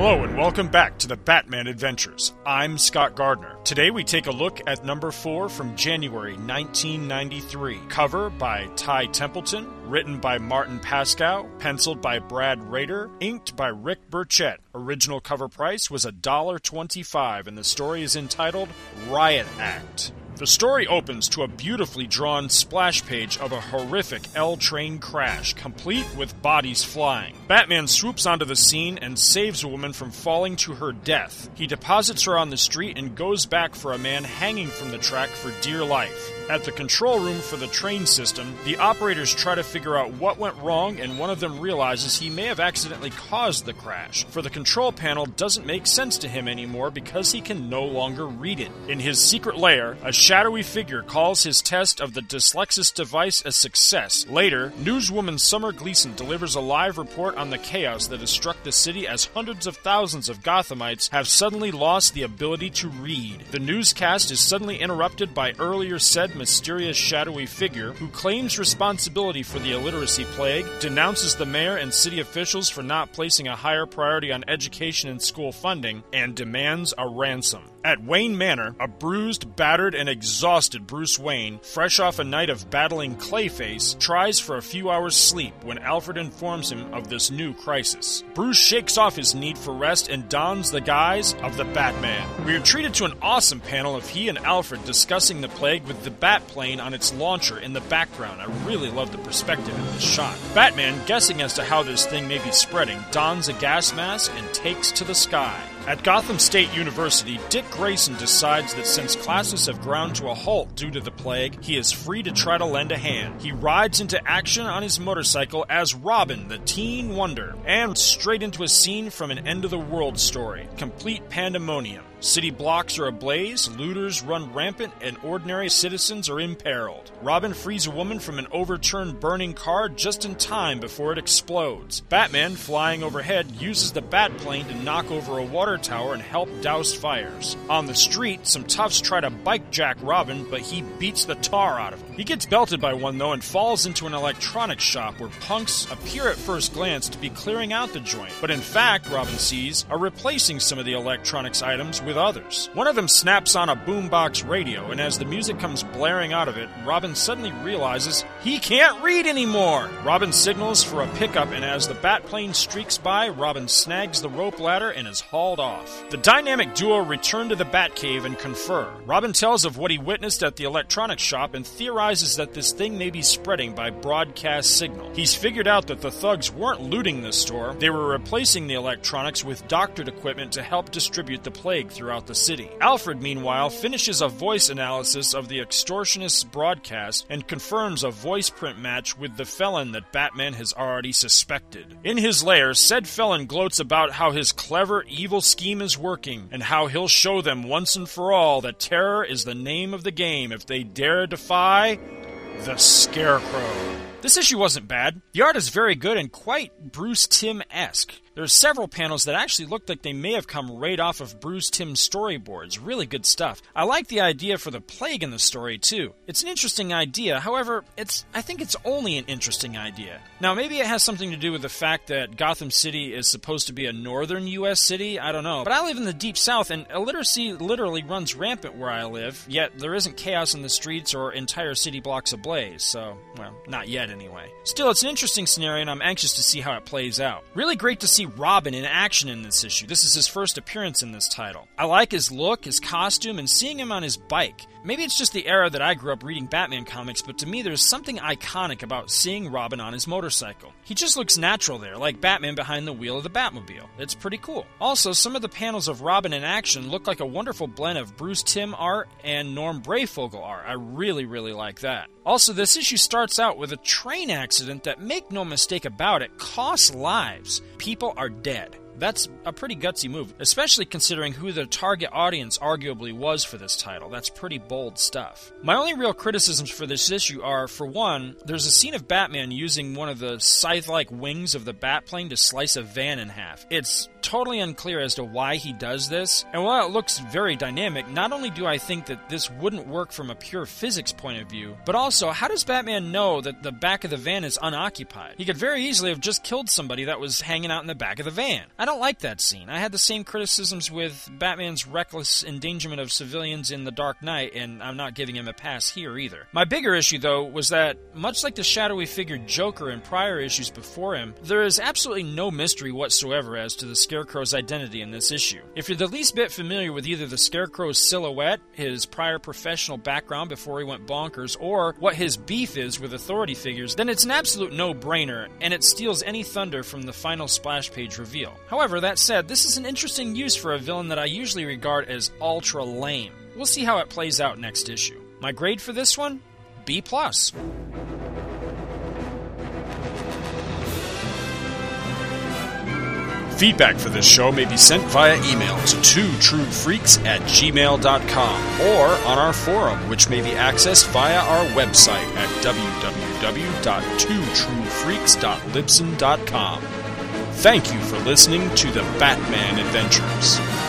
Hello and welcome back to the Batman Adventures. I'm Scott Gardner. Today we take a look at number 4 from January 1993. Cover by Ty Templeton, written by Martin Pasko, penciled by Brad Rader, inked by Rick Burchett. Original cover price was $1.25 and the story is entitled Riot Act. The story opens to a beautifully drawn splash page of a horrific L train crash, complete with bodies flying. Batman swoops onto the scene and saves a woman from falling to her death. He deposits her on the street and goes back for a man hanging from the track for dear life. At the control room for the train system, the operators try to figure out what went wrong, and one of them realizes he may have accidentally caused the crash, for the control panel doesn't make sense to him anymore because he can no longer read it. In his secret lair, a shadowy figure calls his test of the Dyslexis device a success. Later, newswoman Summer Gleason delivers a live report on the chaos that has struck the city as hundreds of thousands of Gothamites have suddenly lost the ability to read. The newscast is suddenly interrupted by earlier said mysterious shadowy figure who claims responsibility for the illiteracy plague, denounces the mayor and city officials for not placing a higher priority on education and school funding, and demands a ransom. At Wayne Manor, a bruised, battered, and exhausted Bruce Wayne, fresh off a night of battling Clayface, tries for a few hours' sleep when Alfred informs him of this new crisis. Bruce shakes off his need for rest and dons the guise of the Batman. We are treated to an awesome panel of he and Alfred discussing the plague with the Batplane on its launcher in the background. I really love the perspective in this shot. Batman, guessing as to how this thing may be spreading, dons a gas mask and takes to the sky. At Gotham State University, Dick Grayson decides that since classes have ground to a halt due to the plague, he is free to try to lend a hand. He rides into action on his motorcycle as Robin, the teen wonder, and straight into a scene from an end of the world story. Complete pandemonium. City blocks are ablaze, looters run rampant, and ordinary citizens are imperiled. Robin frees a woman from an overturned burning car just in time before it explodes. Batman, flying overhead, uses the Batplane to knock over a water tower and help douse fires. On the street, some toughs try to bike jack Robin, but he beats the tar out of him. He gets belted by one though and falls into an electronics shop where punks appear at first glance to be clearing out the joint, but in fact, Robin sees, are replacing some of the electronics items with others. One of them snaps on a boombox radio, and as the music comes blaring out of it, Robin suddenly realizes he can't read anymore. Robin signals for a pickup, and as the bat plane streaks by, Robin snags the rope ladder and is hauled off. The dynamic duo return to the Batcave and confer. Robin tells of what he witnessed at the electronics shop and theorizes that this thing may be spreading by broadcast signal. He's figured out that the thugs weren't looting the store, they were replacing the electronics with doctored equipment to help distribute the plague throughout the city. Alfred, meanwhile, finishes a voice analysis of the extortionist's broadcast and confirms a voice print match with the felon that Batman has already suspected. In his lair, said felon gloats about how his clever, evil scheme is working and how he'll show them once and for all that terror is the name of the game if they dare defy the Scarecrow. This issue wasn't bad. The art is very good and quite Bruce Timm esque. There are several panels that actually looked like they may have come right off of Bruce Timm's storyboards. Really good stuff. I like the idea for the plague in the story too. It's an interesting idea. However, it's I think it's only an interesting idea. Now, maybe it has something to do with the fact that Gotham City is supposed to be a northern US city, I don't know. But I live in the deep south and illiteracy literally runs rampant where I live, yet there isn't chaos in the streets or entire city blocks ablaze. So, well, not yet anyway. Still, it's an interesting scenario and I'm anxious to see how it plays out. Really great to see Robin in action in this issue. This is his first appearance in this title. I like his look, his costume, and seeing him on his bike. Maybe it's just the era that I grew up reading Batman comics, but to me there's something iconic about seeing Robin on his motorcycle. He just looks natural there, like Batman behind the wheel of the Batmobile. It's pretty cool. Also, some of the panels of Robin in action look like a wonderful blend of Bruce Timm art and Norm Breyfogle art. I really, really like that. Also, this issue starts out with a train accident that, make no mistake about it, costs lives. People are dead. That's a pretty gutsy move, especially considering who the target audience arguably was for this title. That's pretty bold stuff. My only real criticisms for this issue are for one, there's a scene of Batman using one of the scythe like wings of the Batplane to slice a van in half. It's totally unclear as to why he does this, and while it looks very dynamic, not only do I think that this wouldn't work from a pure physics point of view, but also, how does Batman know that the back of the van is unoccupied? He could very easily have just killed somebody that was hanging out in the back of the van. I don't like that scene. I had the same criticisms with Batman's reckless endangerment of civilians in The Dark Knight, and I'm not giving him a pass here either. My bigger issue, though, was that, much like the shadowy figure Joker in prior issues before him, there is absolutely no mystery whatsoever as to the Scarecrow's identity in this issue. If you're the least bit familiar with either the Scarecrow's silhouette, his prior professional background before he went bonkers, or what his beef is with authority figures, then it's an absolute no brainer, and it steals any thunder from the final splash page reveal. However, that said, this is an interesting use for a villain that I usually regard as ultra lame. We'll see how it plays out next issue. My grade for this one? B plus. Feedback for this show may be sent via email to twotruefreaks at gmail.com or on our forum, which may be accessed via our website at www.twotruefreaks.libsyn.com. Thank you for listening to the Batman Adventures.